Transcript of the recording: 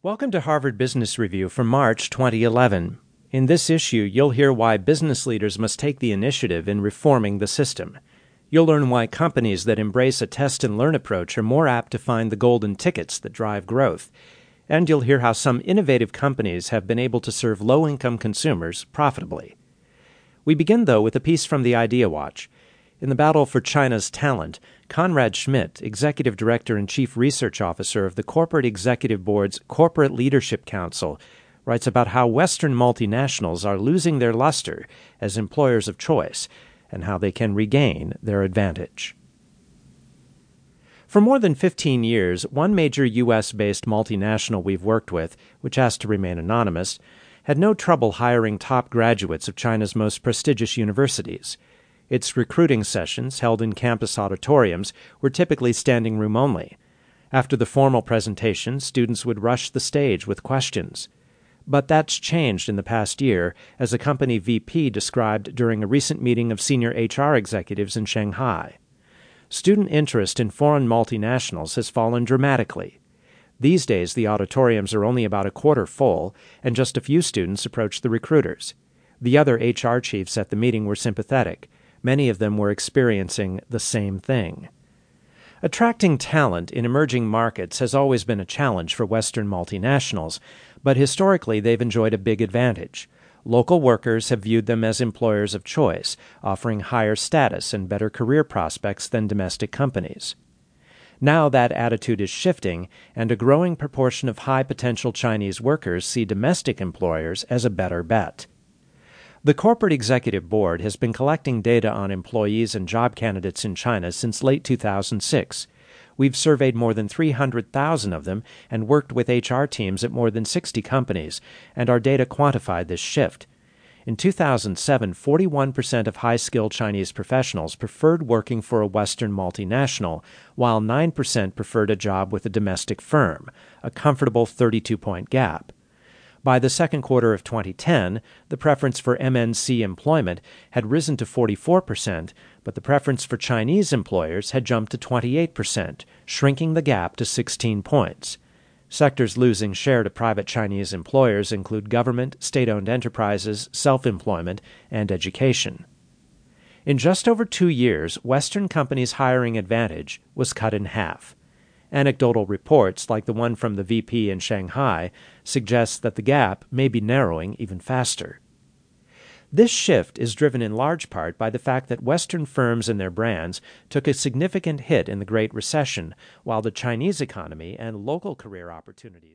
Welcome to Harvard Business Review for March 2011. In this issue, you'll hear why business leaders must take the initiative in reforming the system. You'll learn why companies that embrace a test and learn approach are more apt to find the golden tickets that drive growth. And you'll hear how some innovative companies have been able to serve low income consumers profitably. We begin, though, with a piece from the Idea Watch. In the battle for China's talent, Conrad Schmidt, Executive Director and Chief Research Officer of the Corporate Executive Board's Corporate Leadership Council, writes about how Western multinationals are losing their luster as employers of choice and how they can regain their advantage. For more than 15 years, one major U.S. based multinational we've worked with, which has to remain anonymous, had no trouble hiring top graduates of China's most prestigious universities. Its recruiting sessions, held in campus auditoriums, were typically standing room only. After the formal presentation, students would rush the stage with questions. But that's changed in the past year, as a company VP described during a recent meeting of senior HR executives in Shanghai. Student interest in foreign multinationals has fallen dramatically. These days, the auditoriums are only about a quarter full, and just a few students approach the recruiters. The other HR chiefs at the meeting were sympathetic. Many of them were experiencing the same thing. Attracting talent in emerging markets has always been a challenge for Western multinationals, but historically they've enjoyed a big advantage. Local workers have viewed them as employers of choice, offering higher status and better career prospects than domestic companies. Now that attitude is shifting, and a growing proportion of high potential Chinese workers see domestic employers as a better bet. The Corporate Executive Board has been collecting data on employees and job candidates in China since late 2006. We've surveyed more than 300,000 of them and worked with HR teams at more than 60 companies, and our data quantified this shift. In 2007, 41% of high skilled Chinese professionals preferred working for a Western multinational, while 9% preferred a job with a domestic firm, a comfortable 32 point gap. By the second quarter of 2010, the preference for MNC employment had risen to 44%, but the preference for Chinese employers had jumped to 28%, shrinking the gap to 16 points. Sectors losing share to private Chinese employers include government, state owned enterprises, self employment, and education. In just over two years, Western companies' hiring advantage was cut in half. Anecdotal reports, like the one from the VP in Shanghai, suggest that the gap may be narrowing even faster. This shift is driven in large part by the fact that Western firms and their brands took a significant hit in the Great Recession, while the Chinese economy and local career opportunities